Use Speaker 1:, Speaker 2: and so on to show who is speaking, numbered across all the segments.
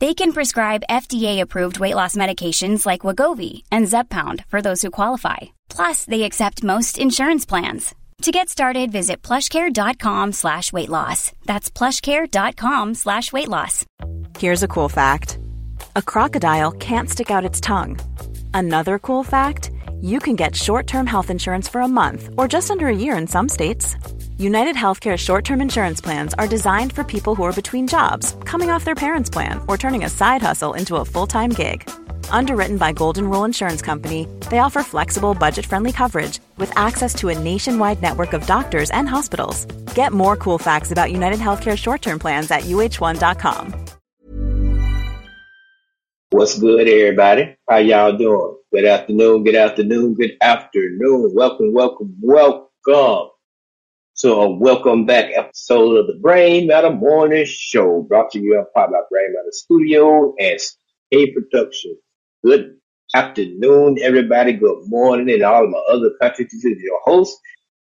Speaker 1: They can prescribe FDA-approved weight loss medications like Wegovy and Zepbound for those who qualify. Plus, they accept most insurance plans. To get started, visit plushcare.com slash weight loss. That's plushcare.com slash weight loss.
Speaker 2: Here's a cool fact a crocodile can't stick out its tongue. Another cool fact you can get short term health insurance for a month or just under a year in some states. United Healthcare short term insurance plans are designed for people who are between jobs, coming off their parents' plan, or turning a side hustle into a full time gig. Underwritten by Golden Rule Insurance Company, they offer flexible, budget friendly coverage with access to a nationwide network of doctors and hospitals. Get more cool facts about United Healthcare short term plans at uh1.com.
Speaker 3: What's good, everybody? How y'all doing? Good afternoon, good afternoon, good afternoon. Welcome, welcome, welcome. So, a welcome back episode of the Brain Matter Morning Show, brought to you by Brain Matter Studio and A Production. Good afternoon, everybody. Good morning, and all of my other is your host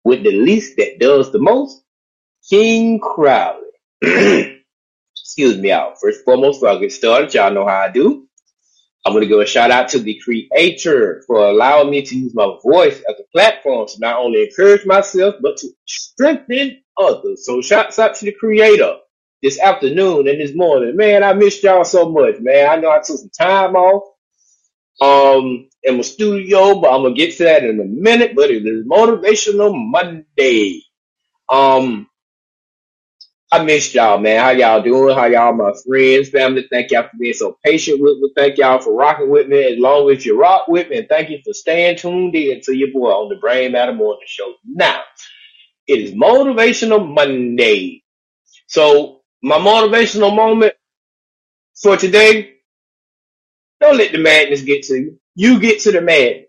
Speaker 3: with the least that does the most, King Crowley. Excuse me out. First foremost, before I get started, y'all know how I do. I'm to give a shout out to the creator for allowing me to use my voice as a platform to not only encourage myself, but to strengthen others. So shouts out to the creator this afternoon and this morning. Man, I missed y'all so much, man. I know I took some time off, um, in my studio, but I'm to get to that in a minute, but it is motivational Monday. Um, I missed y'all, man. How y'all doing? How y'all, my friends, family? Thank y'all for being so patient with me. Thank y'all for rocking with me as long as you rock with me. And thank you for staying tuned in to your boy on the Brain Matter Morning Show. Now, it is Motivational Monday. So, my motivational moment for today, don't let the madness get to you. You get to the madness.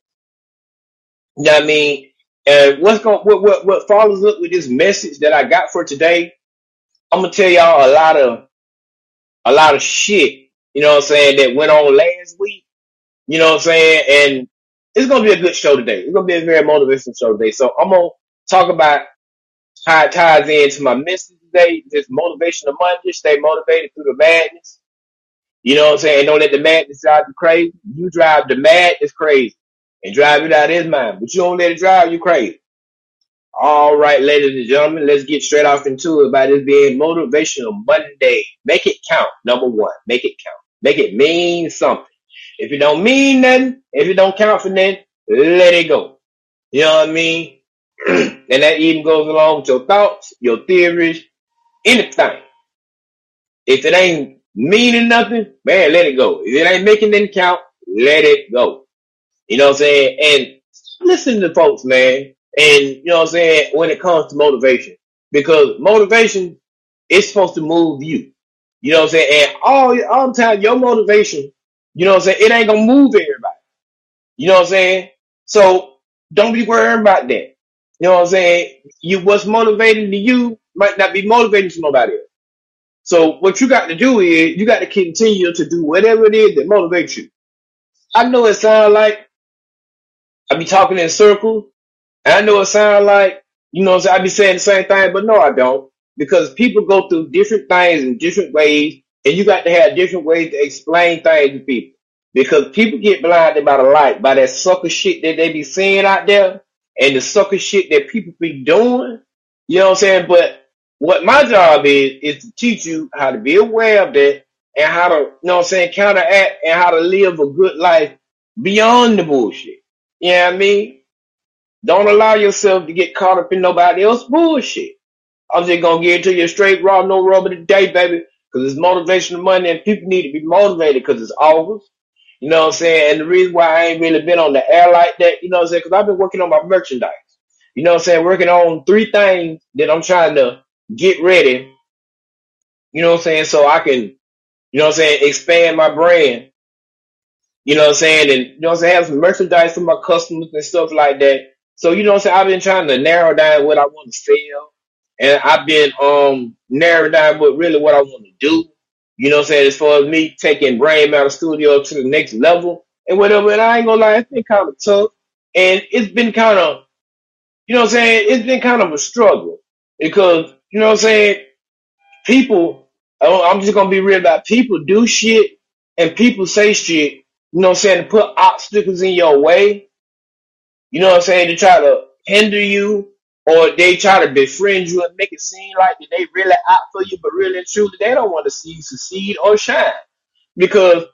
Speaker 3: You know what I mean? And what's going, what, what, what follows up with this message that I got for today I'm gonna tell y'all a lot of a lot of shit, you know what I'm saying, that went on last week. You know what I'm saying? And it's gonna be a good show today. It's gonna be a very motivational show today. So I'm gonna talk about how it ties into my message today, this motivational Monday, stay motivated through the madness. You know what I'm saying? Don't let the madness drive you crazy. You drive the madness crazy and drive it out of his mind. But you don't let it drive you crazy. All right, ladies and gentlemen, let's get straight off into it by this being Motivational Monday. Make it count. Number one, make it count. Make it mean something. If it don't mean nothing, if it don't count for nothing, let it go. You know what I mean? and that even goes along with your thoughts, your theories, anything. If it ain't meaning nothing, man, let it go. If it ain't making any count, let it go. You know what I'm saying? And listen to folks, man. And you know what I'm saying? When it comes to motivation, because motivation is supposed to move you. You know what I'm saying? And all, all the time, your motivation, you know what I'm saying? It ain't gonna move everybody. You know what I'm saying? So don't be worried about that. You know what I'm saying? You, what's motivating to you might not be motivating to nobody else. So what you got to do is you got to continue to do whatever it is that motivates you. I know it sounds like I be talking in circles. And I know it sounds like, you know, what I be saying the same thing, but no, I don't. Because people go through different things in different ways, and you got to have different ways to explain things to people. Because people get blinded by the light, by that sucker shit that they be seeing out there, and the sucker shit that people be doing. You know what I'm saying? But what my job is, is to teach you how to be aware of that and how to, you know what I'm saying, counteract and how to live a good life beyond the bullshit. You know what I mean? Don't allow yourself to get caught up in nobody else bullshit. I'm just gonna get to you straight raw, no rubber today, baby, because it's motivational money and people need to be motivated because it's August. You know what I'm saying? And the reason why I ain't really been on the air like that, you know what I'm saying? Because I've been working on my merchandise. You know what I'm saying? Working on three things that I'm trying to get ready. You know what I'm saying? So I can, you know what I'm saying, expand my brand. You know what I'm saying? And you know what I'm saying, have some merchandise for my customers and stuff like that. So you know what I'm saying? I've been trying to narrow down what I want to sell. And I've been um narrowing down what really what I want to do. You know what I'm saying? As far as me taking Brain Matter Studio to the next level and whatever. And I ain't gonna lie, it's been kind of tough. And it's been kind of, you know what I'm saying? It's been kind of a struggle because, you know what I'm saying? People, I'm just gonna be real about people do shit and people say shit, you know what I'm saying, to put obstacles in your way. You know what I'm saying? To try to hinder you or they try to befriend you and make it seem like they really out for you, but really and truly they don't want to see you succeed or shine. Because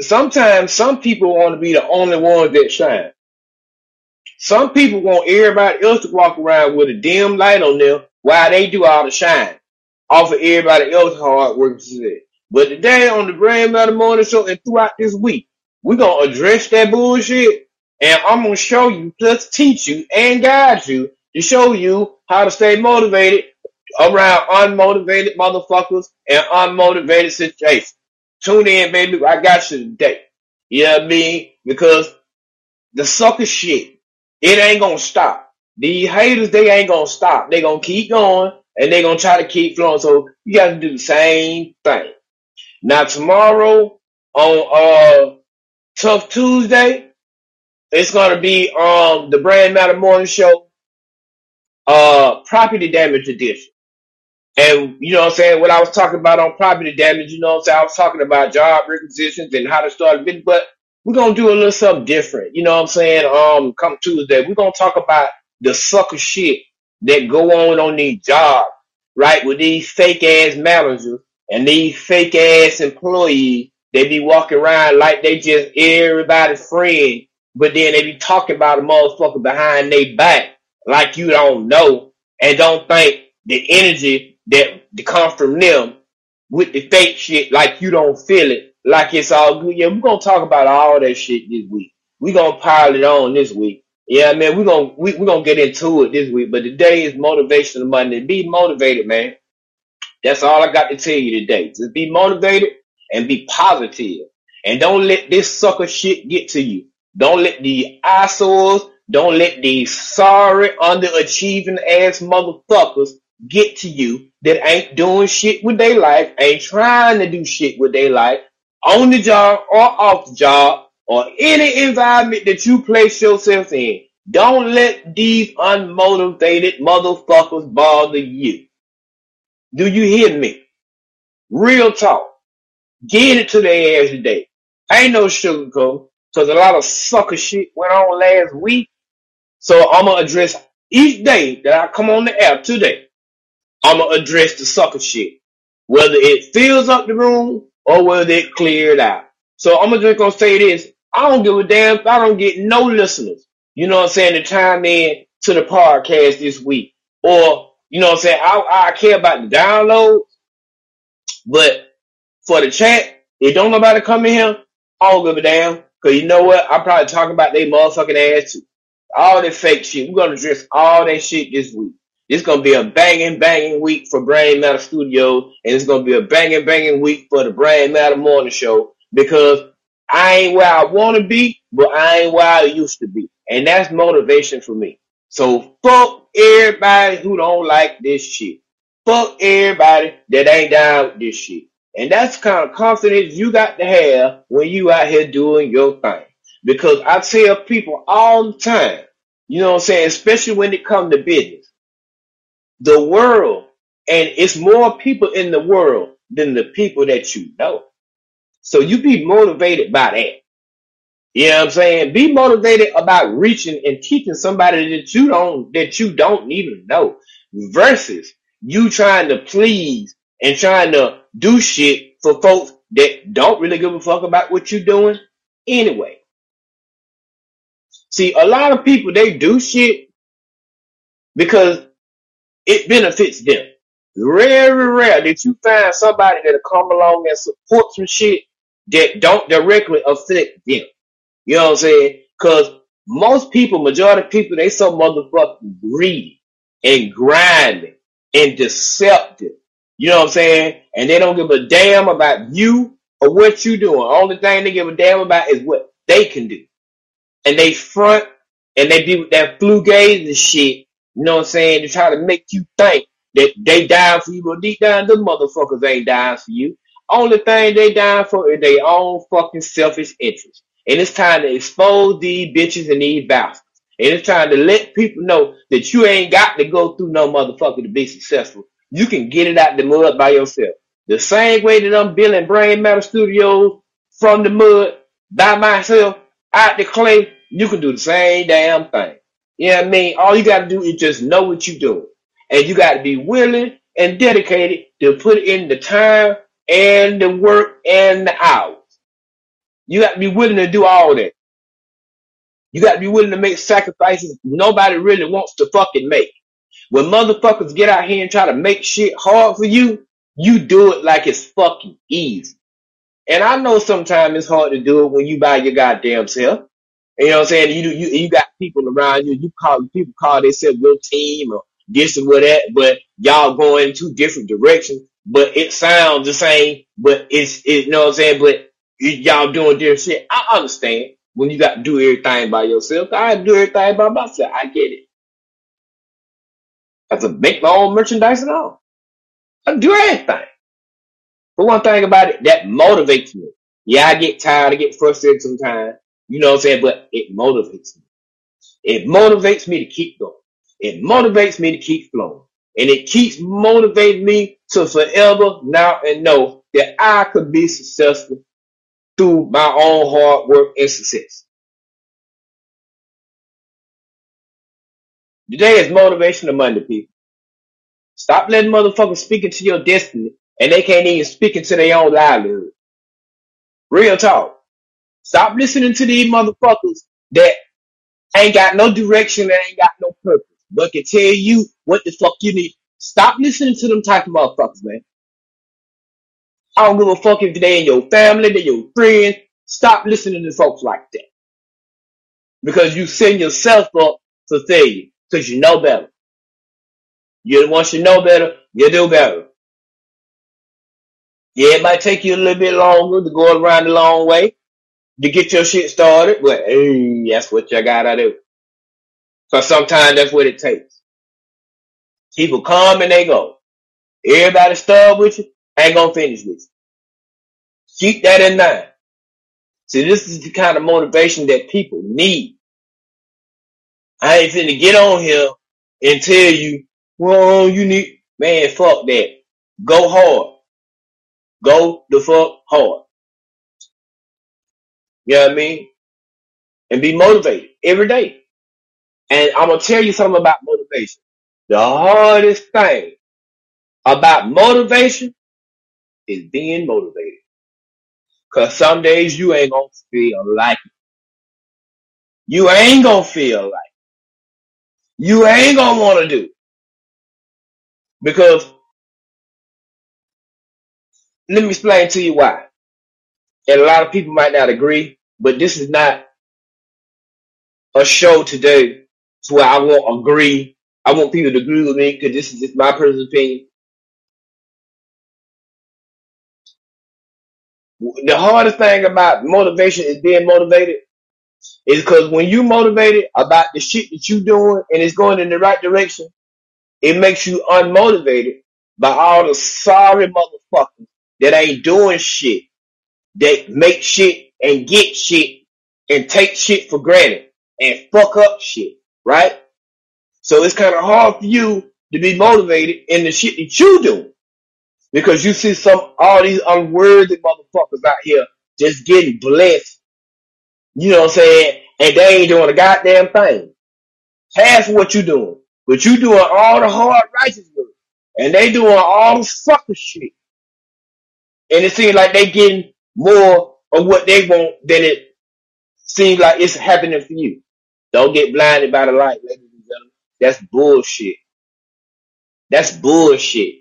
Speaker 3: sometimes some people want to be the only ones that shine. Some people want everybody else to walk around with a dim light on them while they do all the shine off of everybody else's hard work. today. But today on the Brain Matter Morning Show and throughout this week, we're going to address that bullshit and I'm going to show you, plus teach you and guide you to show you how to stay motivated around unmotivated motherfuckers and unmotivated situations. Tune in, baby. I got you today. You know what I mean? Because the sucker shit, it ain't gonna stop. These haters, they ain't gonna stop. They gonna keep going and they gonna try to keep flowing. So you gotta do the same thing. Now tomorrow on uh Tough Tuesday, it's gonna be um the Brain Matter Morning Show uh property damage edition. And you know what I'm saying? What I was talking about on property damage, you know what I'm saying? I was talking about job requisitions and how to start a business, but we're gonna do a little something different. You know what I'm saying? Um, come Tuesday, we're gonna talk about the sucker shit that go on on these jobs, right? With these fake ass managers and these fake ass employees, they be walking around like they just everybody's friend, but then they be talking about a motherfucker behind their back like you don't know and don't think the energy that comes from them with the fake shit like you don't feel it, like it's all good. Yeah, we're gonna talk about all that shit this week. We're gonna pile it on this week. Yeah, man, we're gonna we, we're gonna get into it this week. But today is motivational Monday. Be motivated, man. That's all I got to tell you today. Just be motivated and be positive. And don't let this sucker shit get to you. Don't let the eyesores, don't let these sorry, underachieving ass motherfuckers get to you that ain't doing shit with their life, ain't trying to do shit with their life, on the job or off the job, or any environment that you place yourself in. Don't let these unmotivated motherfuckers bother you. Do you hear me? Real talk. Get it to their ass today. Ain't no sugarcoat, cause a lot of sucker shit went on last week. So I'm gonna address each day that I come on the air today, I'm gonna address the sucker shit. Whether it fills up the room or whether it cleared out. So I'm just gonna say this. I don't give a damn if I don't get no listeners. You know what I'm saying? To chime in to the podcast this week. Or, you know what I'm saying? I, I care about the download, but for the chat, if don't nobody come in here, I don't give a damn. Cause you know what? I'm probably talking about they motherfucking ass too. All that fake shit. We're gonna address all that shit this week. It's gonna be a banging, banging week for Brain Matter Studio, and it's gonna be a banging, banging week for the Brain Matter Morning Show because I ain't where I wanna be, but I ain't where I used to be. And that's motivation for me. So fuck everybody who don't like this shit. Fuck everybody that ain't down with this shit. And that's the kind of confidence you got to have when you out here doing your thing. Because I tell people all the time, you know what I'm saying, especially when it comes to business, the world, and it's more people in the world than the people that you know. So you be motivated by that. You know what I'm saying? Be motivated about reaching and teaching somebody that you don't, that you don't even know versus you trying to please and trying to do shit for folks that don't really give a fuck about what you're doing anyway. See, a lot of people, they do shit because it benefits them. Very rare that you find somebody that'll come along and support some shit that don't directly affect them. You know what I'm saying? Cause most people, majority of people, they so motherfucking greedy and grinding and deceptive. You know what I'm saying? And they don't give a damn about you or what you doing. Only thing they give a damn about is what they can do. And they front and they do that flu gaze and shit. You know what I'm saying? To try to make you think that they dying for you, but deep down, the motherfuckers ain't dying for you. Only thing they dying for is their own fucking selfish interest. And it's time to expose these bitches and these bastards. And it's time to let people know that you ain't got to go through no motherfucker to be successful. You can get it out the mud by yourself. The same way that I'm building Brain Matter Studios from the mud by myself out the clay, you can do the same damn thing. You know what I mean? All you gotta do is just know what you're doing. And you gotta be willing and dedicated to put in the time and the work and the hours. You got to be willing to do all that. You got to be willing to make sacrifices nobody really wants to fucking make. When motherfuckers get out here and try to make shit hard for you, you do it like it's fucking easy. And I know sometimes it's hard to do it when you by your goddamn self. You know what I'm saying? You you you got people around you. You call people call themselves your team or this or what that, but y'all going in two different directions. But it sounds the same. But it's it, you know what I'm saying. But y'all doing different shit. I understand when you got to do everything by yourself. I do everything by myself. I get it. I to make my own merchandise and all. I do everything. But one thing about it, that motivates me. Yeah, I get tired, I get frustrated sometimes. You know what I'm saying? But it motivates me. It motivates me to keep going. It motivates me to keep flowing. And it keeps motivating me to forever now and know that I could be successful through my own hard work and success. Today is motivational Monday, people. Stop letting motherfuckers speak into your destiny and they can't even speak into their own livelihood. Real talk. Stop listening to these motherfuckers that ain't got no direction and ain't got no purpose, but can tell you what the fuck you need. Stop listening to them type of motherfuckers, man. I don't give a fuck if they in your family, they your friends. Stop listening to folks like that. Because you send yourself up for failure. Because you know better. You once you know better, you do better. Yeah, it might take you a little bit longer to go around the long way to get your shit started, but hey, that's what you gotta do. Cause sometimes that's what it takes. People come and they go. Everybody start with you, ain't gonna finish with you. Keep that in mind. See, this is the kind of motivation that people need. I ain't finna get on here and tell you, well, you need, man, fuck that. Go hard. Go the fuck hard. You know what I mean? And be motivated every day. And I'm gonna tell you something about motivation. The hardest thing about motivation is being motivated. Cause some days you ain't gonna feel like it. You ain't gonna feel like it. You ain't gonna wanna do. Because let me explain to you why. And a lot of people might not agree, but this is not a show today to where I won't agree. I want people to agree with me because this is just my personal opinion. The hardest thing about motivation is being motivated is because when you motivated about the shit that you doing and it's going in the right direction, it makes you unmotivated by all the sorry motherfuckers that ain't doing shit, that make shit and get shit and take shit for granted and fuck up shit, right? So it's kind of hard for you to be motivated in the shit that you do because you see some all these unworthy motherfuckers out here just getting blessed. You know what I'm saying? And they ain't doing a goddamn thing. Half what you doing, but you doing all the hard righteous work, and they doing all the sucker shit. And it seems like they getting more of what they want than it seems like it's happening for you. Don't get blinded by the light, ladies and gentlemen. That's bullshit. That's bullshit.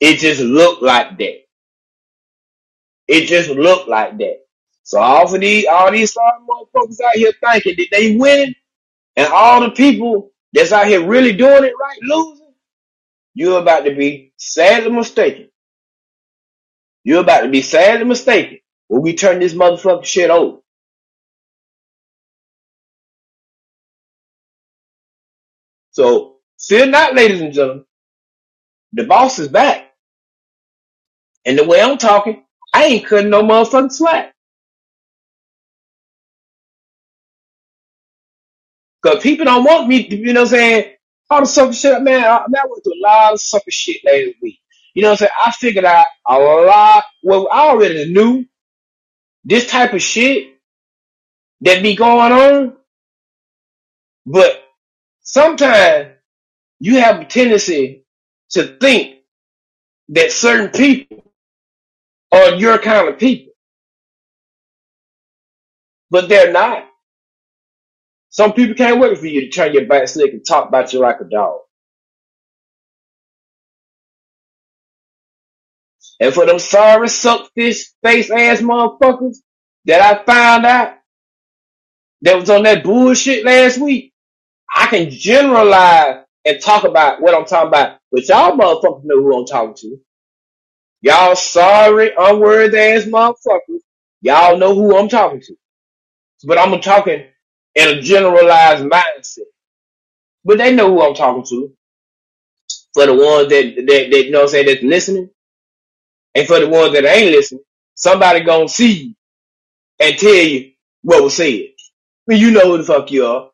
Speaker 3: It just looked like that. It just looked like that. So all for these, all these sorry motherfuckers out here thinking that they winning, and all the people that's out here really doing it right losing, you're about to be sadly mistaken. You're about to be sadly mistaken when we turn this motherfucking shit over. So fear not, ladies and gentlemen. The boss is back. And the way I'm talking, I ain't cutting no motherfucking slack. Cause people don't want me you know what I'm saying? All the sucker shit, man, I, man, I went through a lot of sucker shit last week. You know what I'm saying? I figured out a lot, well, I already knew this type of shit that be going on, but sometimes you have a tendency to think that certain people are your kind of people, but they're not. Some people can't wait for you to turn your back slick and talk about you like a dog. And for them sorry suck fish face ass motherfuckers that I found out that was on that bullshit last week, I can generalize and talk about what I'm talking about, but y'all motherfuckers know who I'm talking to. Y'all sorry, unworthy ass motherfuckers. Y'all know who I'm talking to. But I'm talking in a generalized mindset. But they know who I'm talking to. For the ones that, that, that you know what I'm saying, that's listening, and for the ones that ain't listening, somebody gonna see you and tell you what was said. I mean, you know who the fuck you are.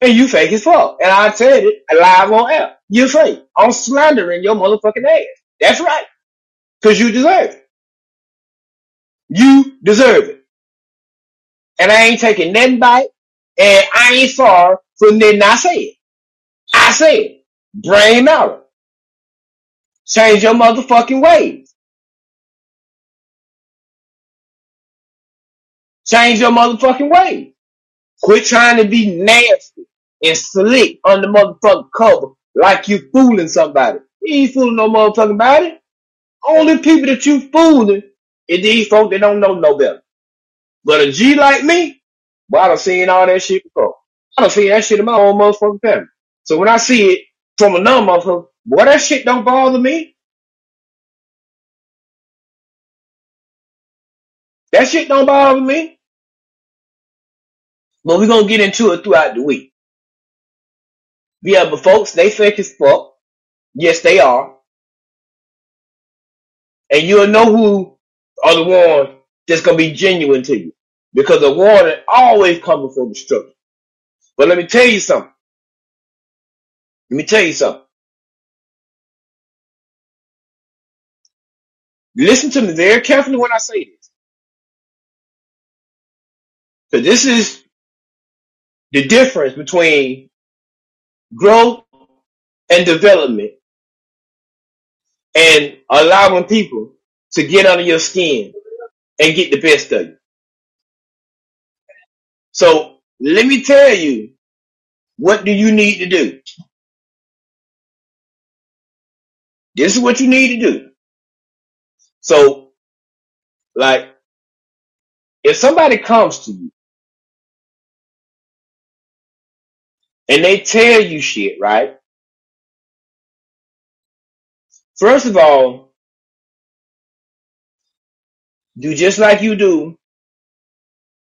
Speaker 3: And you fake as fuck. And I said it live on air. You're fake. I'm slandering your motherfucking ass. That's right. Cause you deserve it. You deserve it. And I ain't taking nothing back. And I ain't sorry for nothing I said. I said, brain matter. Change your motherfucking ways. Change your motherfucking ways. Quit trying to be nasty and slick on the motherfucking cover like you fooling somebody. You ain't fooling no motherfucking body. Only people that you fooling is these folks that don't know no better. But a G like me, boy, I done seen all that shit before. I done seen that shit in my own motherfucking family. So when I see it from another motherfucker, boy, that shit don't bother me. That shit don't bother me. But we're gonna get into it throughout the week. Yeah, but folks, they fake as fuck. Yes, they are. And you'll know who are the ones that's gonna be genuine to you. Because the warning always comes before destruction. But let me tell you something. Let me tell you something. Listen to me very carefully when I say this. Because this is the difference between growth and development and allowing people to get under your skin and get the best of you. So let me tell you, what do you need to do? This is what you need to do. So, like, if somebody comes to you and they tell you shit, right? First of all, do just like you do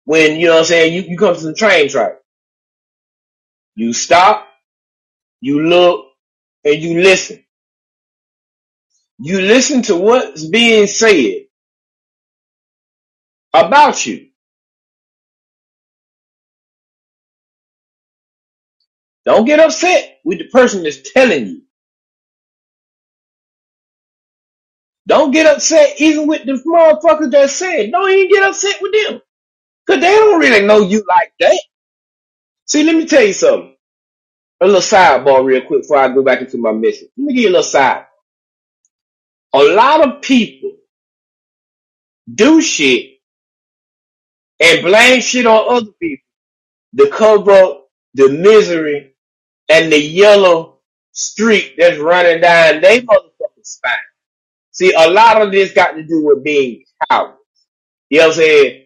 Speaker 3: when, you know what I'm saying, you, you come to the train track. You stop, you look, and you listen. You listen to what's being said about you. Don't get upset with the person that's telling you. Don't get upset even with the motherfuckers that said. Don't even get upset with them. Cause they don't really know you like that. See, let me tell you something. A little sidebar real quick before I go back into my mission. Let me give you a little side. A lot of people do shit and blame shit on other people to cover up the misery and the yellow streak that's running down their motherfucking spine. See, a lot of this got to do with being cowards. You know what I'm saying?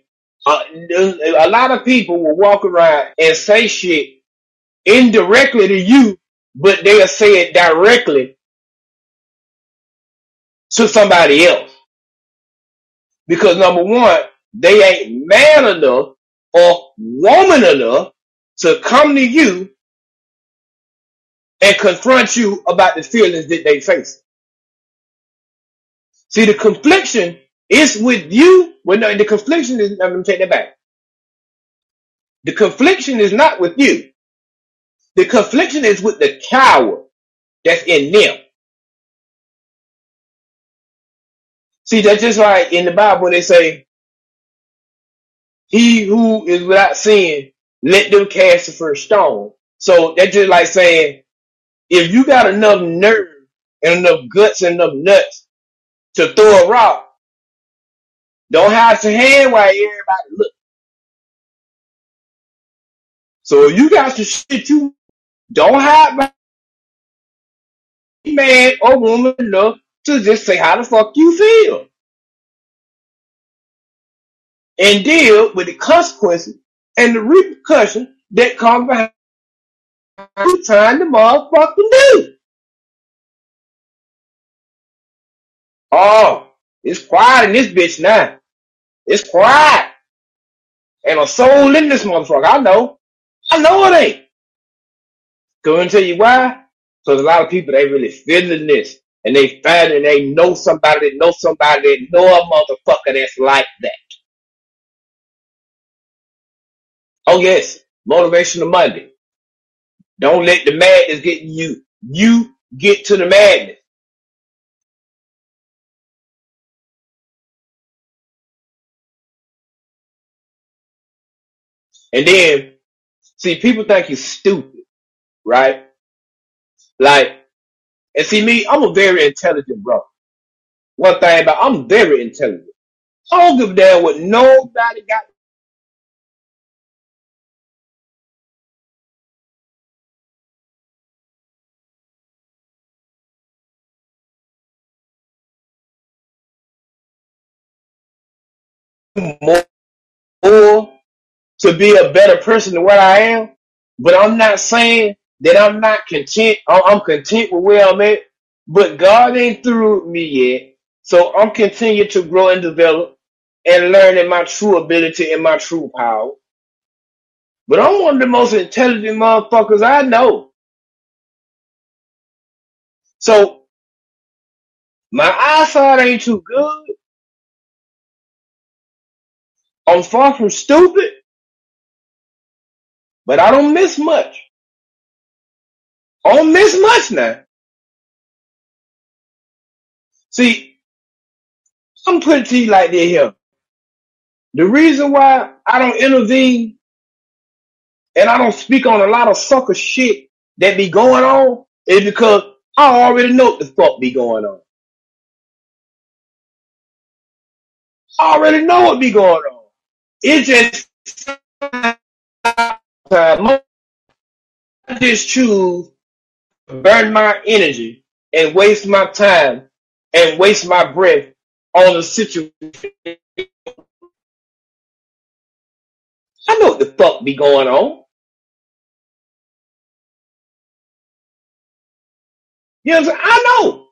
Speaker 3: Uh, a lot of people will walk around and say shit indirectly to you, but they'll say it directly to somebody else. Because number one, they ain't man enough or woman enough to come to you and confront you about the feelings that they face. See, the confliction is with you. Well, no, the confliction is, let me take that back. The confliction is not with you. The confliction is with the coward that's in them. See, that's just like in the Bible when they say, he who is without sin, let them cast the first stone. So that's just like saying, if you got enough nerve and enough guts and enough nuts to throw a rock, don't hide your hand while everybody look. So if you got some shit you don't hide my man or woman enough to just say how the fuck you feel. And deal with the consequences and the repercussions that come behind you trying to motherfucking do. Oh, it's quiet in this bitch now. It's quiet. And a soul in this motherfucker. I know. I know it ain't. And tell you why? Because a lot of people, they really feeling this. And they find and they know somebody that know somebody that know a motherfucker that's like that. Oh yes, motivational Monday. Don't let the madness get you. You get to the madness. And then, see, people think you're stupid, right? Like, and see me, I'm a very intelligent bro. One thing about I'm very intelligent. I don't give a damn what nobody got more to be a better person than what I am. But I'm not saying that I'm not content. I'm content with where I'm at. But God ain't through me yet. So I'm continuing to grow and develop and learning my true ability and my true power. But I'm one of the most intelligent motherfuckers I know. So my eyesight ain't too good. I'm far from stupid, but I don't miss much. I don't miss much now. See, I'm putting it to you like this here. The reason why I don't intervene and I don't speak on a lot of sucker shit that be going on, is because I already know what the fuck be going on. I already know what be going on. It's just I just choose to burn my energy and waste my time and waste my breath on a situation. I know what the fuck be going on. You know what I'm saying? I know.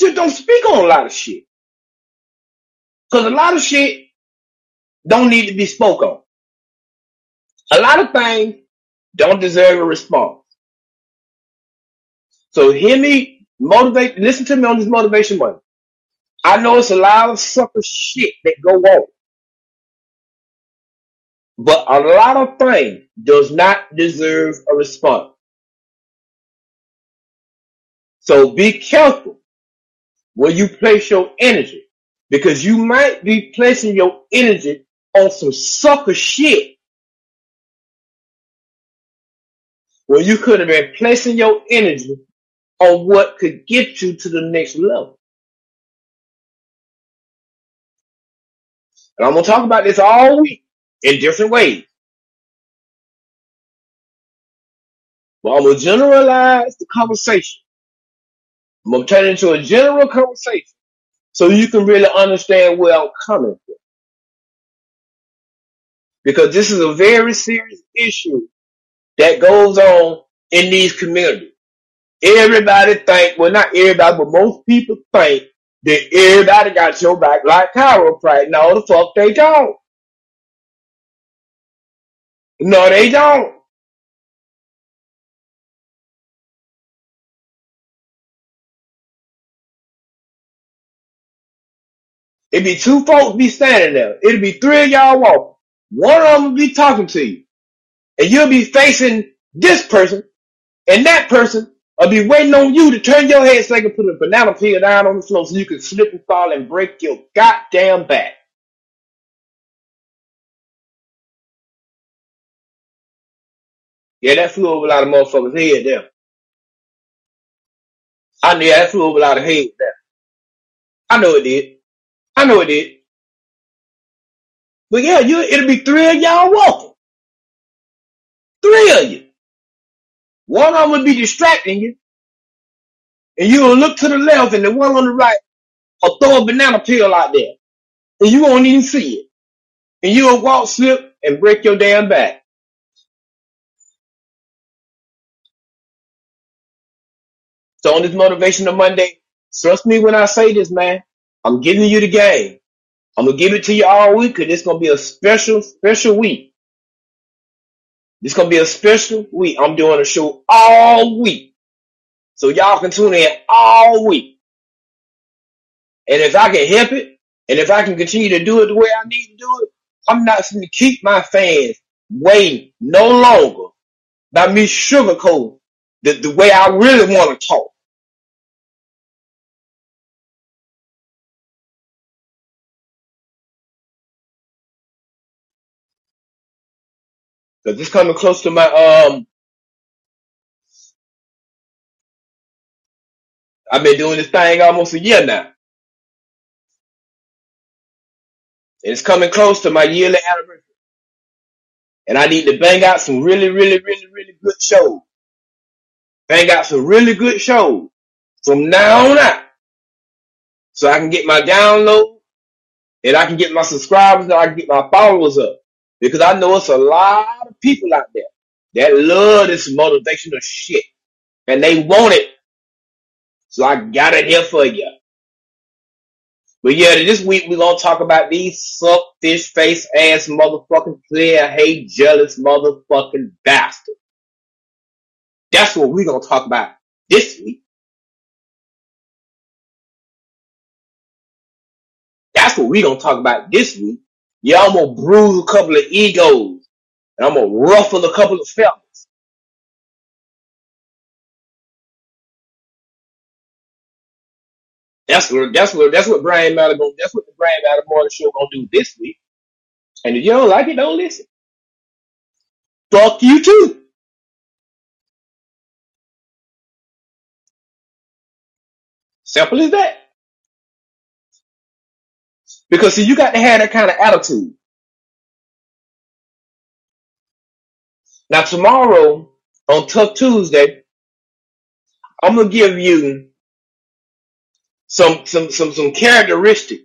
Speaker 3: Just don't speak on a lot of shit. Cause a lot of shit don't need to be spoke on. A lot of things don't deserve a response. So hear me motivate, listen to me on this motivation money. I know it's a lot of sucker shit that go on, but a lot of things does not deserve a response. So be careful where you place your energy because you might be placing your energy on some sucker shit where you could have been placing your energy on what could get you to the next level. And I'm gonna talk about this all week in different ways. But I'm gonna generalize the conversation. I'm gonna turn it into a general conversation so you can really understand where I'm coming from. Because this is a very serious issue that goes on in these communities. Everybody think, well not everybody, but most people think that everybody got your back like chiropractic. No, the fuck they don't. No, they don't. It'd be two folks be standing there. It'd be three of y'all walking. One of them be talking to you. And you'll be facing this person, and that person will be waiting on you to turn your head so they can put a banana peel down on the floor so you can slip and fall and break your goddamn back. Yeah, that flew over a lot of motherfuckers' head there. I knew that flew over a lot of heads there. I know it did. I know it did. But yeah, you it'll be three of y'all walking. Three of you. One of them will be distracting you, and you will look to the left, and the one on the right will throw a banana peel out there, and you won't even see it. And you'll walk, slip, and break your damn back. So on this motivational Monday, trust me when I say this, man. I'm giving you the game. I'm gonna give it to you all week because it's gonna be a special, special week. It's gonna be a special week. I'm doing a show all week. So y'all can tune in all week. And if I can help it, and if I can continue to do it the way I need to do it, I'm not going to keep my fans waiting no longer by me sugarcoating the, the way I really want to talk. Cause it's coming close to my, um, I've been doing this thing almost a year now. And it's coming close to my yearly anniversary. And I need to bang out some really, really, really, really good shows. Bang out some really good shows from now on out. So I can get my download and I can get my subscribers and I can get my followers up. Because I know it's a lot of people out there that love this motivational shit and they want it. So I got it here for you. But yeah, this week we're gonna talk about these suck fish face ass motherfucking player hate jealous motherfucking bastard. That's what we're gonna talk about this week. That's what we're gonna talk about this week. Yeah, I'm gonna bruise a couple of egos and I'm gonna ruffle a couple of feathers. That's what that's what that's what Brain Matter gonna that's what the Brain Matter Morning Show gonna do this week. And if you don't like it, don't listen. fuck you too. Simple as that. Because see, you got to have that kind of attitude. Now tomorrow on Tough Tuesday, I'm gonna give you some some some some characteristics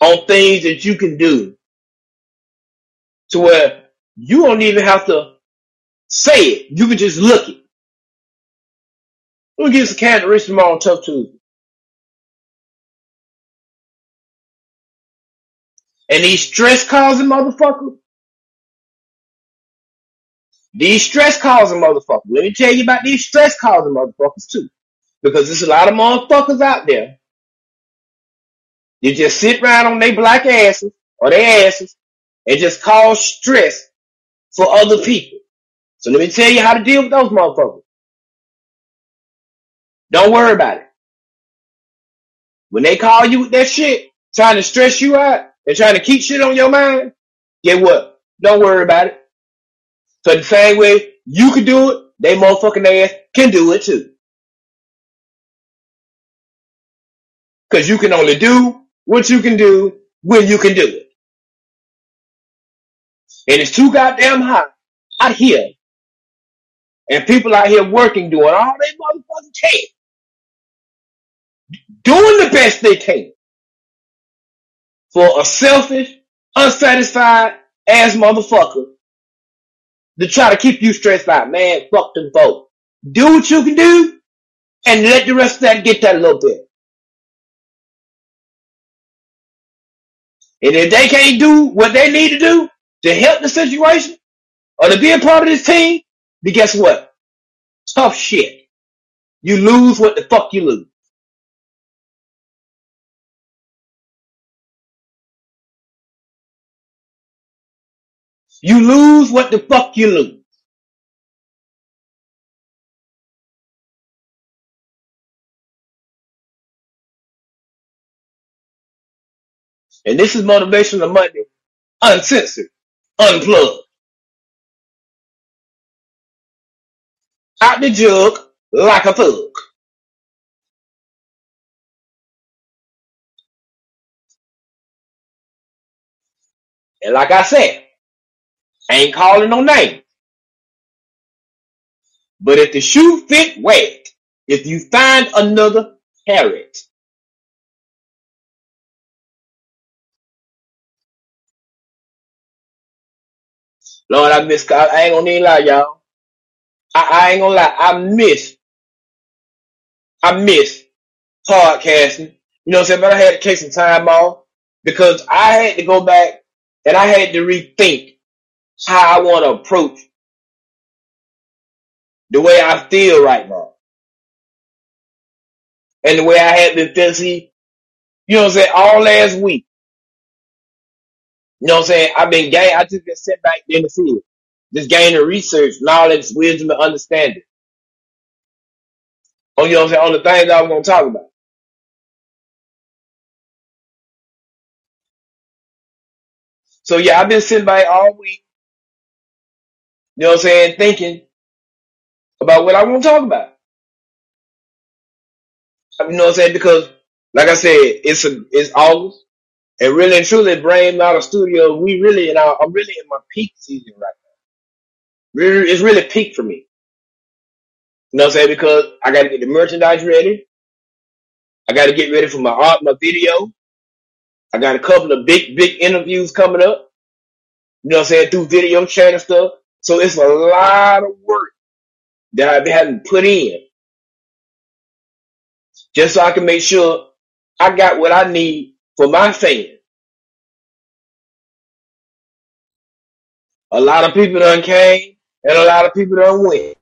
Speaker 3: on things that you can do to where you don't even have to say it. You can just look it. I'm gonna give you some characteristics tomorrow on Tough Tuesday. And these stress causing motherfuckers, these stress causing motherfuckers. Let me tell you about these stress causing motherfuckers too. Because there's a lot of motherfuckers out there. You just sit around on their black asses or their asses and just cause stress for other people. So let me tell you how to deal with those motherfuckers. Don't worry about it. When they call you with that shit, trying to stress you out and trying to keep shit on your mind, get what? Don't worry about it. So the same way you can do it, they motherfucking ass can do it too. Cause you can only do what you can do when you can do it. And it's too goddamn hot out here. And people out here working, doing all they motherfucking can. Doing the best they can. For a selfish, unsatisfied ass motherfucker to try to keep you stressed out. Man, fuck them folks. Do what you can do and let the rest of that get that little bit. And if they can't do what they need to do to help the situation or to be a part of this team, then guess what? Tough shit. You lose what the fuck you lose. You lose what the fuck you lose. And this is motivation Motivational Monday, uncensored, unplugged. Out the jug like a thug. And like I said, ain't calling no names. But if the shoe fit, wear it. If you find another, carry it. Lord, I miss, I ain't gonna lie, y'all. I, I ain't gonna lie, I miss, I miss podcasting. You know what I'm saying? But I had to take some time off because I had to go back and I had to rethink how I want to approach the way I feel right now. And the way I had been feeling, you know what I'm saying, all last week. You know what I'm saying? I've been gain, I just been sitting back in the field. Just gaining research, knowledge, wisdom, and understanding. Oh, you know what I'm saying? On the things I was going to talk about. So yeah, I've been sitting back all week, you know what I'm saying, thinking about what I want to talk about. You know what I'm saying? Because, like I said, it's a, it's August, and really and truly, Brain Matter Studio, we really in our, I'm really in my peak season right now. It's really peak for me. You know what I'm saying? Because I got to get the merchandise ready. I got to get ready for my art, my video. I got a couple of big, big interviews coming up. You know what I'm saying? Through video chat and stuff. So it's a lot of work that I've had to put in just so I can make sure I got what I need for my fans. A lot of people done came and a lot of people done went.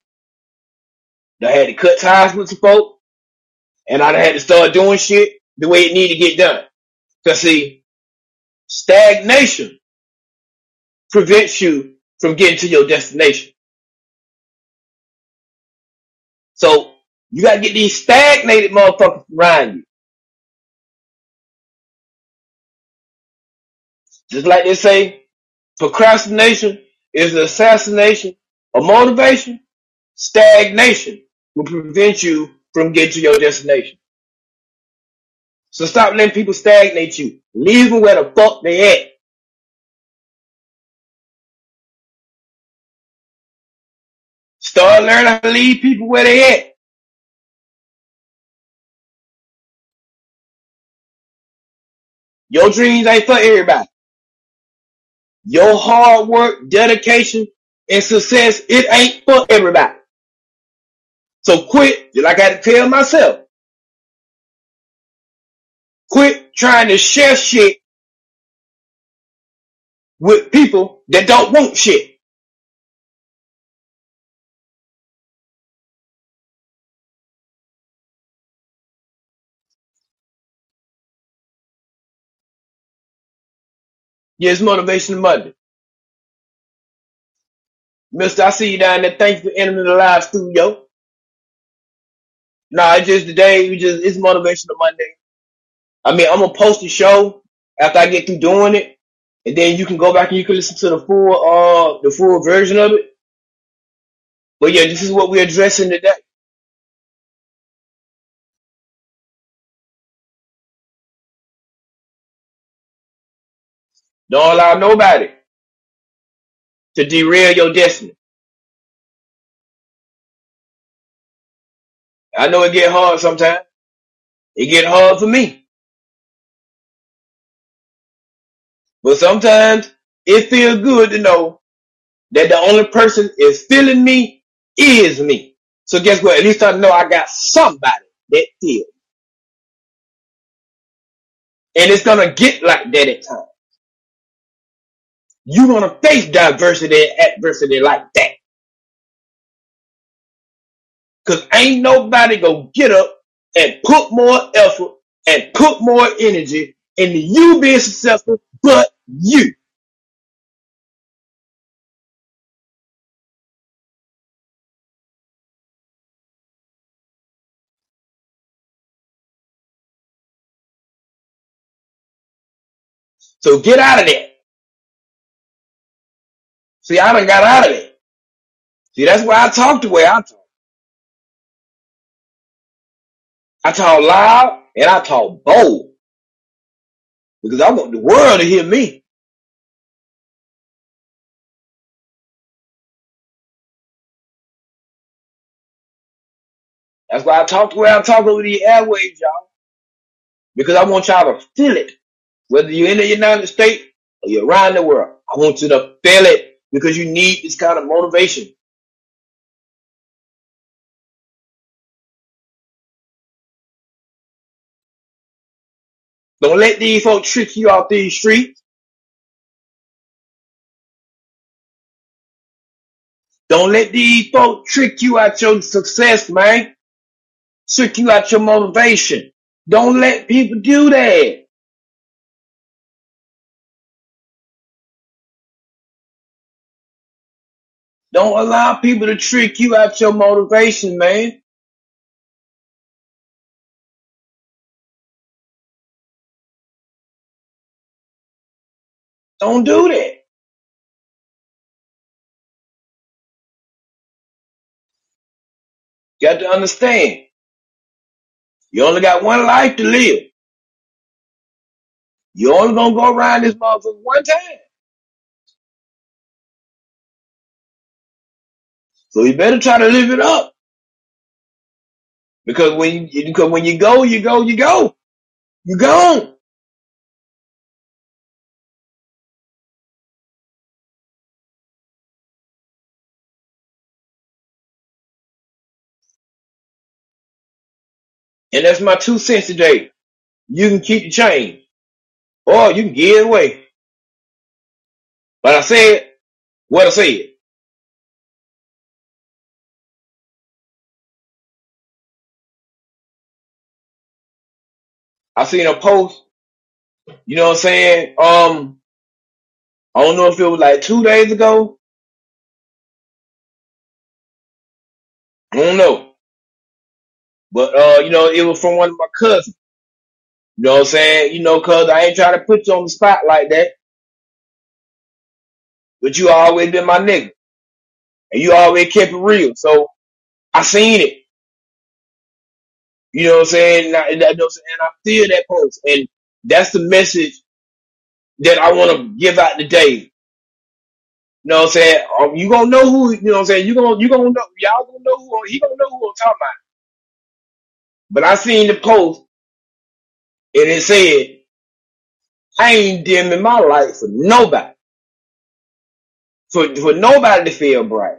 Speaker 3: I had to cut ties with some folk and I had to start doing shit the way it needed to get done. Cause see, stagnation prevents you from getting to your destination. So you gotta get these stagnated motherfuckers around you. Just like they say, procrastination is the assassination of motivation, stagnation will prevent you from getting to your destination. So stop letting people stagnate you. Leave them where the fuck they at. Start learning how to leave people where they at. Your dreams ain't for everybody. Your hard work, dedication, and success, it ain't for everybody. So quit, like I had to tell myself, quit trying to share shit with people that don't want shit. Yes, Motivation Monday. Mister, I see you down there. Thanks for entering the live studio. Nah, it's just today, we just, it's Motivational Monday. I mean, I'm gonna post the show after I get through doing it, and then you can go back and you can listen to the full, uh, the full version of it. But yeah, this is what we're addressing today. Don't allow nobody to derail your destiny. I know it get hard sometimes. It get hard for me. But sometimes it feels good to know that the only person is feeling me is me. So guess what? At least I know I got somebody that feels. And it's gonna get like that at times. You gonna face diversity and adversity like that. Cause ain't nobody gonna get up and put more effort and put more energy into you being successful but you. So get out of there. See, I done got out of it. See, that's why I talk the way I talk. I talk loud and I talk bold because I want the world to hear me. That's why I talk the way I talk over the airwaves, y'all. Because I want y'all to feel it. Whether you're in the United States or you're around the world. I want you to feel it because you need this kind of motivation. Don't let these folks trick you out these streets. Don't let these folks trick you out your success, man. Trick you out your motivation. Don't let people do that. Don't allow people to trick you out your motivation, man. Don't do that. You got to understand. You only got one life to live. You only gonna go around this motherfucker one time. So you better try to live it up. Because when you, because when you go, you go, you go. You gone. And that's my two cents today. You can keep the change or you can give it away. But I said what I said. I seen a post, you know what I'm saying? Um, I don't know if it was like two days ago. I don't know. But, uh, you know, it was from one of my cousins. You know what I'm saying? You know, cause I ain't trying to put you on the spot like that. but you always been my nigga, and you always kept it real. So I seen it. You know what I'm saying? And I, and I feel that post, and that's the message that I want to give out today. You know what I'm saying? Um, you gonna know who, you know what I'm saying? You gonna, you gonna know, y'all gonna know who, he gonna know who I'm talking about. But I seen the post and it said, I ain't dimming my light for nobody. For, for nobody to feel bright.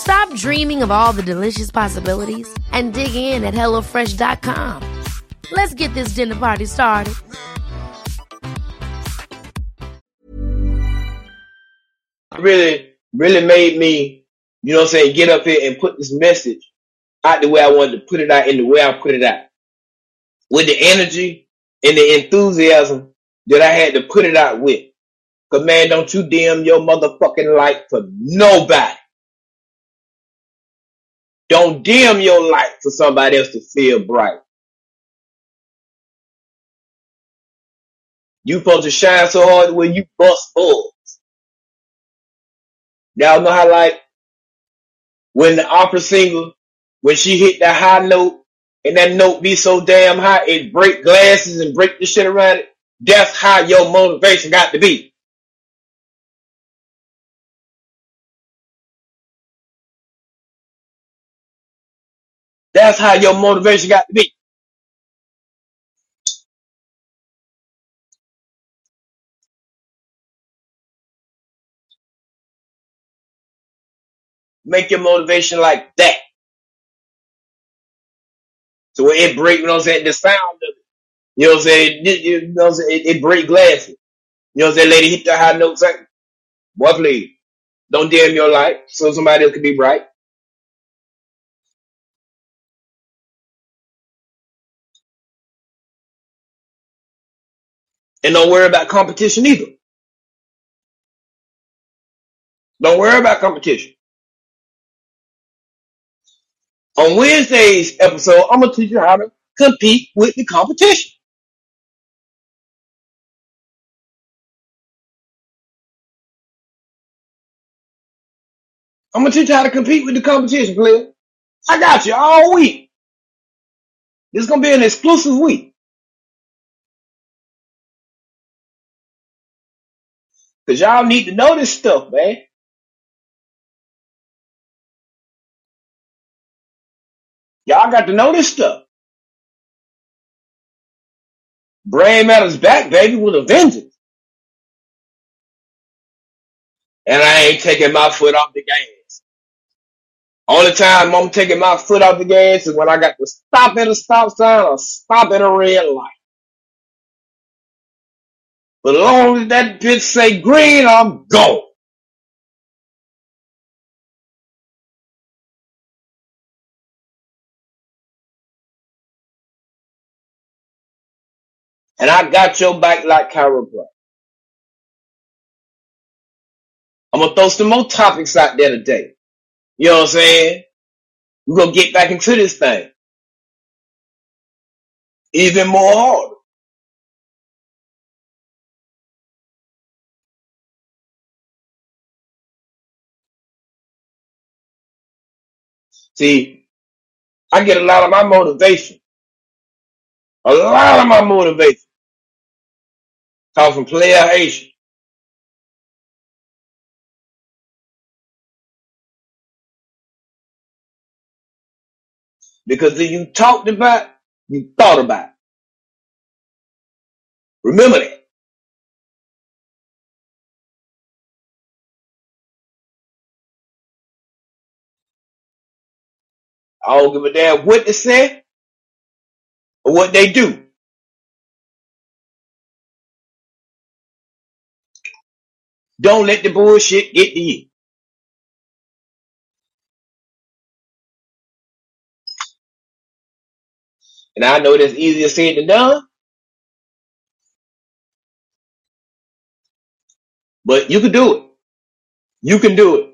Speaker 4: Stop dreaming of all the delicious possibilities and dig in at HelloFresh.com. Let's get this dinner party started.
Speaker 3: Really, really made me, you know what I'm saying, get up here and put this message out the way I wanted to put it out in the way I put it out. With the energy and the enthusiasm that I had to put it out with. Cause man, don't you dim your motherfucking light for nobody. Don't dim your light for somebody else to feel bright. You supposed to shine so hard when you bust bulbs. Y'all know how like when the opera singer, when she hit that high note and that note be so damn high, it break glasses and break the shit around it. That's how your motivation got to be. That's how your motivation got to be. Make your motivation like that. So when it break, you know what I'm saying, the sound of it. You know what I'm saying? You know what I'm saying? It, it break glasses. You know what I'm saying? Lady hit the high note second. Boy, please. Don't dim your light so somebody else can be bright. And don't worry about competition either. Don't worry about competition. On Wednesday's episode, I'm gonna teach you how to compete with the competition. I'm gonna teach you how to compete with the competition, player. I got you all week. This is gonna be an exclusive week. Cause y'all need to know this stuff, man. Y'all got to know this stuff. Brain Matter's back, baby, with a vengeance. And I ain't taking my foot off the gas. Only time I'm taking my foot off the gas is when I got to stop at a stop sign or stop at a red light. But long as that bitch say green, I'm gone. And I got your back like chiropractor. I'm gonna throw some more topics out there today. You know what I'm saying? We're gonna get back into this thing. Even more hard. See, I get a lot of my motivation. A lot of my motivation comes from player Haitian. Because if you talked about, you thought about. Remember that. I don't give a damn what they say or what they do. Don't let the bullshit get to you. And I know that's easier said than done, but you can do it. You can do it.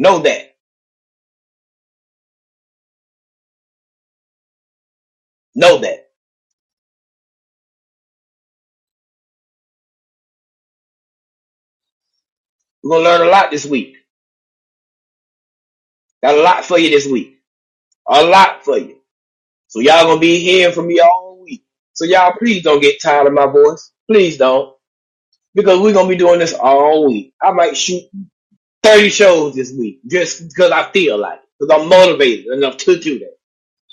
Speaker 3: Know that. Know that. We're gonna learn a lot this week. Got a lot for you this week. A lot for you. So y'all gonna be hearing from me all week. So y'all please don't get tired of my voice. Please don't. Because we're gonna be doing this all week. I might shoot 30 shows this week just because I feel like it. Because I'm motivated enough to do that.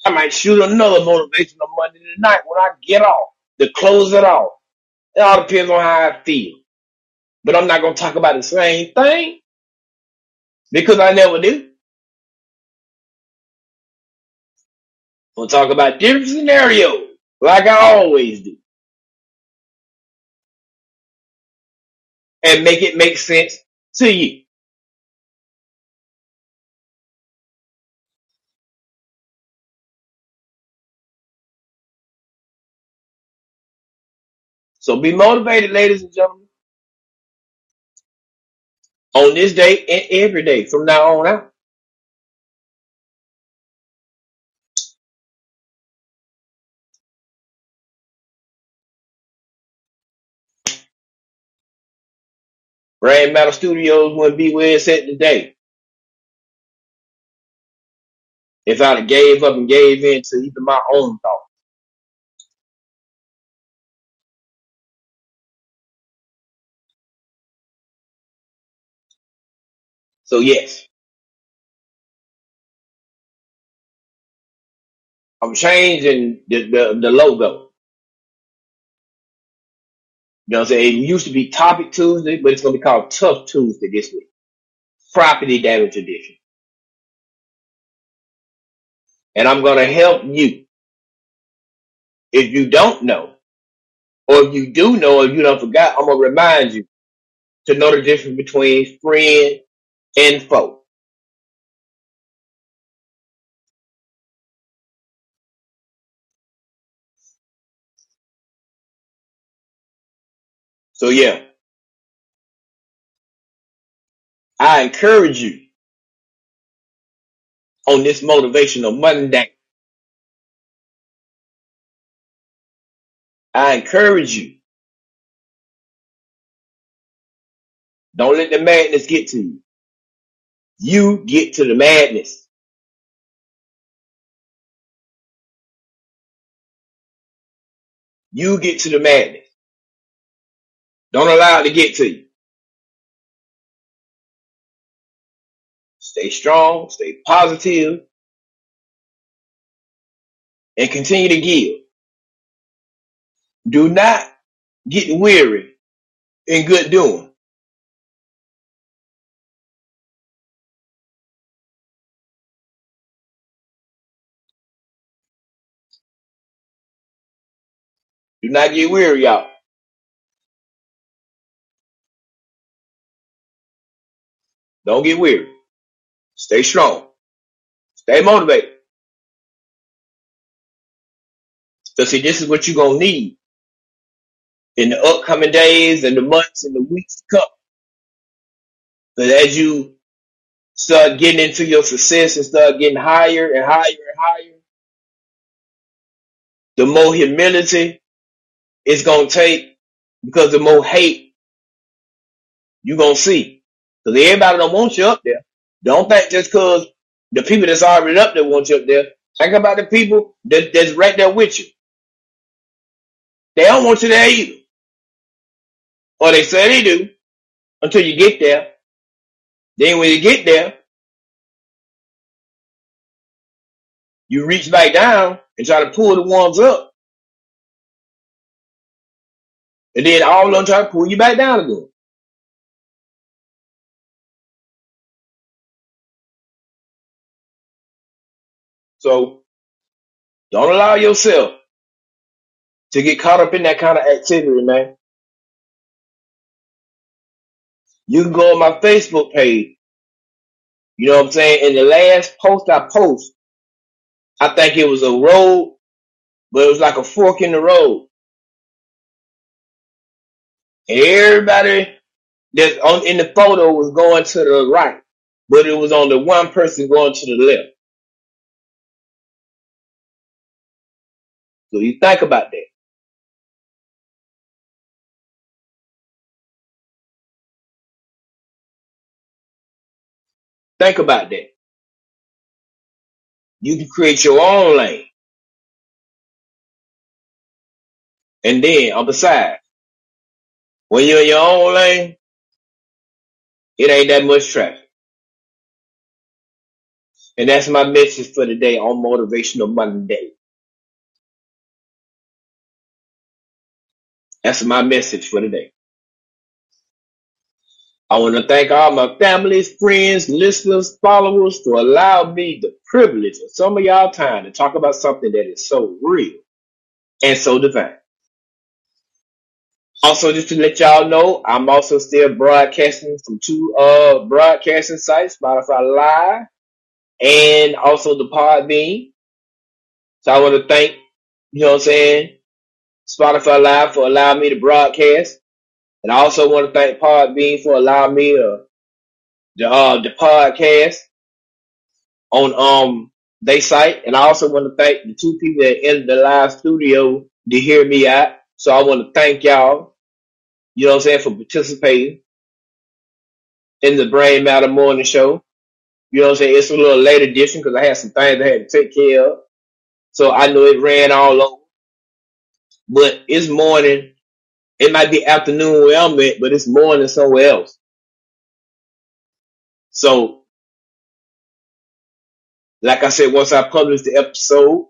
Speaker 3: I might shoot another motivational Monday night when I get off to close it off. It all depends on how I feel. But I'm not gonna talk about the same thing because I never do. We'll talk about different scenarios like I always do and make it make sense to you. So be motivated, ladies and gentlemen, on this day and every day from now on out. Brain Matter Studios wouldn't be where it's at today if I'd have gave up and gave in to even my own thoughts. So yes, I'm changing the, the, the logo. You know what I'm saying? It used to be Topic Tuesday, but it's going to be called Tough Tuesday this week. Property Damage Edition. And I'm going to help you. If you don't know, or if you do know, or you don't forgot, I'm going to remind you to know the difference between friend and foe. So yeah, I encourage you on this motivational Monday. I encourage you. Don't let the madness get to you. You get to the madness. You get to the madness. Don't allow it to get to you. Stay strong, stay positive, and continue to give. Do not get weary in good doing. Do not get weary, y'all. Don't get weary. Stay strong. Stay motivated. So see, this is what you're gonna need in the upcoming days and the months and the weeks to come. But as you start getting into your success and start getting higher and higher and higher, the more humility it's gonna take because the more hate you're gonna see. Because everybody don't want you up there. Don't think just because the people that's already up there want you up there, Think about the people that, that's right there with you. They don't want you there either. Or they say they do until you get there. Then when you get there, you reach back down and try to pull the ones up. And then all of them try to pull you back down again. So don't allow yourself to get caught up in that kind of activity, man. You can go on my Facebook page. You know what I'm saying? In the last post I post, I think it was a road, but it was like a fork in the road. Everybody that's on in the photo was going to the right, but it was on the one person going to the left. So you think about that. Think about that. You can create your own lane. And then on the side, when you're in your own lane, it ain't that much traffic. And that's my message for today on Motivational Monday. That's my message for today. I want to thank all my families, friends, listeners, followers for allowing me the privilege of some of y'all time to talk about something that is so real and so divine. Also, just to let y'all know, I'm also still broadcasting from two uh broadcasting sites, Spotify Live and also the Podbean. So I want to thank, you know what I'm saying, Spotify Live for allowing me to broadcast. And I also want to thank Podbean for allowing me to the uh the podcast on um they site. And I also want to thank the two people that entered the live studio to hear me out. So I want to thank y'all, you know what I'm saying, for participating in the Brain Matter Morning Show. You know what I'm saying? It's a little late edition because I had some things I had to take care of. So I know it ran all over. But it's morning. It might be afternoon where I'm at, but it's morning somewhere else. So, like I said, once I publish the episode,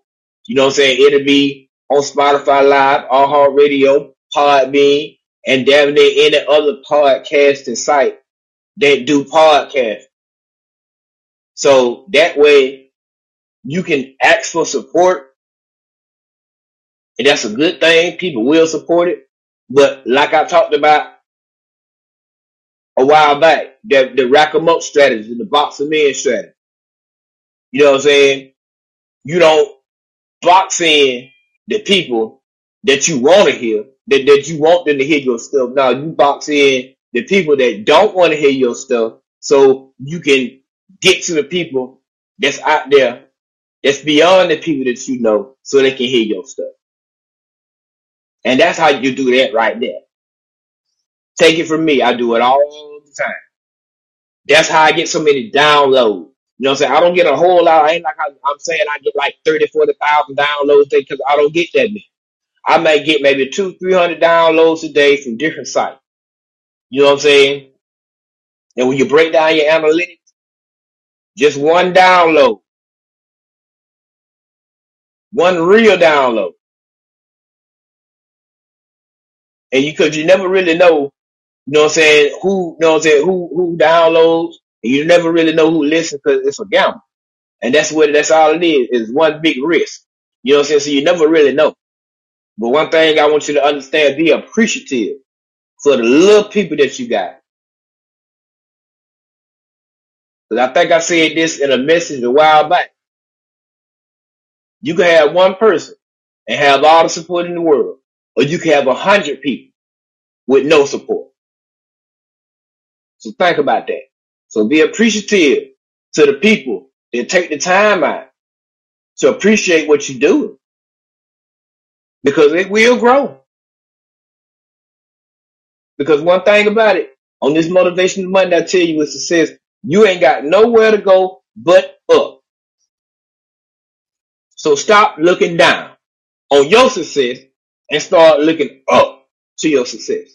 Speaker 3: you know what I'm saying? It'll be on Spotify Live, All Radio, Podbean, and damn any other podcasting site that do podcasts. So that way you can ask for support and that's a good thing. People will support it. But like I talked about a while back, the, the rack 'em up strategy, the box 'em in strategy. You know what I'm saying? You don't box in the people that you want to hear, that, that you want them to hear your stuff. Now you box in the people that don't want to hear your stuff so you can get to the people that's out there that's beyond the people that you know so they can hear your stuff. And that's how you do that right there. Take it from me. I do it all the time. That's how I get so many downloads. You know what I'm saying? I don't get a whole lot. I ain't like I, I'm saying I get like 30, 40,000 downloads a day because I don't get that many. I may get maybe two, 300 downloads a day from different sites. You know what I'm saying? And when you break down your analytics, just one download, one real download. And you, cause you never really know, you know what I'm saying, who, you know what I'm saying, who, who downloads, and you never really know who listens because it's a gamble. And that's what, that's all it is, is one big risk. You know what I'm saying? So you never really know. But one thing I want you to understand, be appreciative for the little people that you got. Cause I think I said this in a message a while back. You can have one person and have all the support in the world, or you can have a hundred people with no support. So think about that. So be appreciative to the people that take the time out to appreciate what you're doing because it will grow. Because one thing about it, on this motivation Monday, I tell you what success, you ain't got nowhere to go but up. So stop looking down on your success and start looking up to your success.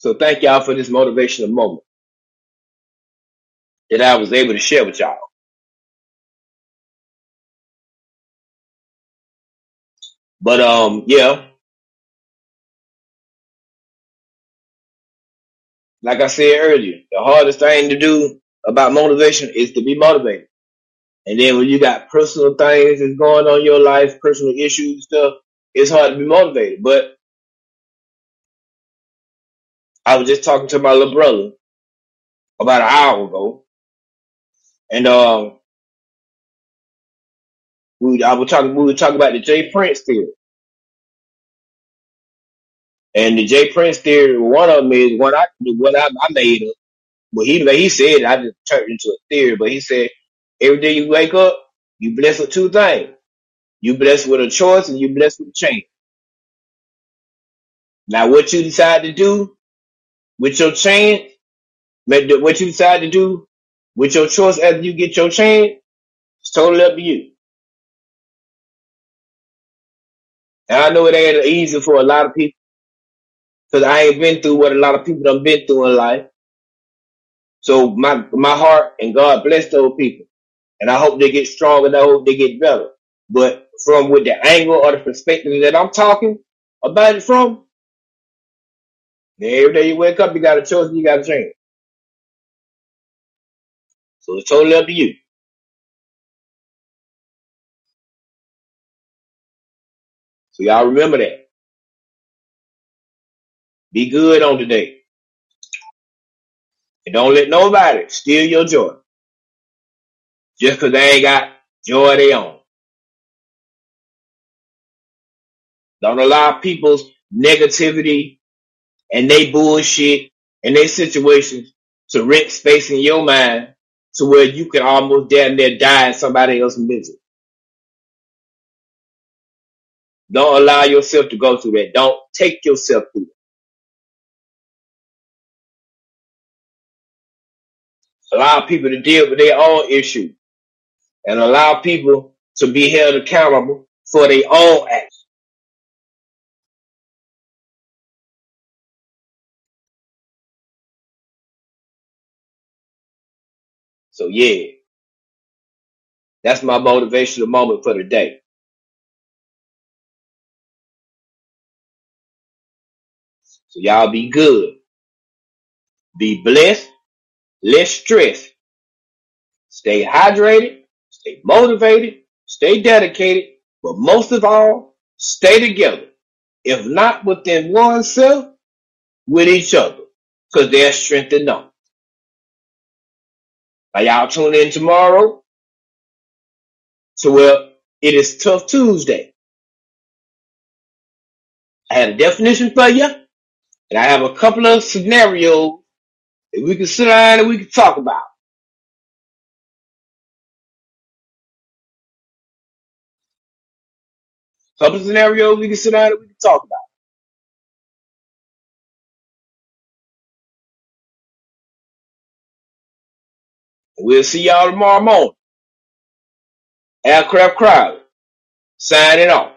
Speaker 3: So thank y'all for this motivational moment that I was able to share with y'all. But um, yeah, like I said earlier, the hardest thing to do about motivation is to be motivated. And then when you got personal things that's going on in your life, personal issues and stuff, it's hard to be motivated. But I was just talking to my little brother about an hour ago, and um, we I was talking we were talking about the J Prince theory. And the J Prince theory, one of them is what I what I, I made up. but he he said I just turned into a theory, but he said every day you wake up, you blessed with two things. You blessed with a choice and you blessed with a change. Now, what you decide to do with your change, what you decide to do with your choice after you get your change, it's totally up to you. And I know it ain't easy for a lot of people because I ain't been through what a lot of people done been through in life. So my my heart and God bless those people, and I hope they get stronger. And I hope they get better. But from with the angle or the perspective that I'm talking about it from, every day you wake up, you got a choice and you got to change. So it's totally up to you. So y'all remember that. Be good on today. And don't let nobody steal your joy. Just cause they ain't got joy they own. Don't allow people's negativity and they bullshit and they situations to rent space in your mind to where you can almost damn near die in somebody else's misery. Don't allow yourself to go through that. Don't take yourself through it. Allow people to deal with their own issues and allow people to be held accountable for their own actions. So yeah, that's my motivational moment for the day. So y'all be good, be blessed, less stress, stay hydrated, stay motivated, stay dedicated, but most of all, stay together. If not within oneself, with each other, because there's strength in numbers. Now y'all tune in tomorrow So where it is Tough Tuesday. I had a definition for you, and I have a couple of scenarios that we can sit down and we can talk about. Couple of scenarios we can sit down and we can talk about. We'll see y'all tomorrow morning. Aircraft Crowd signing off.